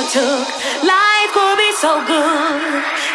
you took. Life could be so good.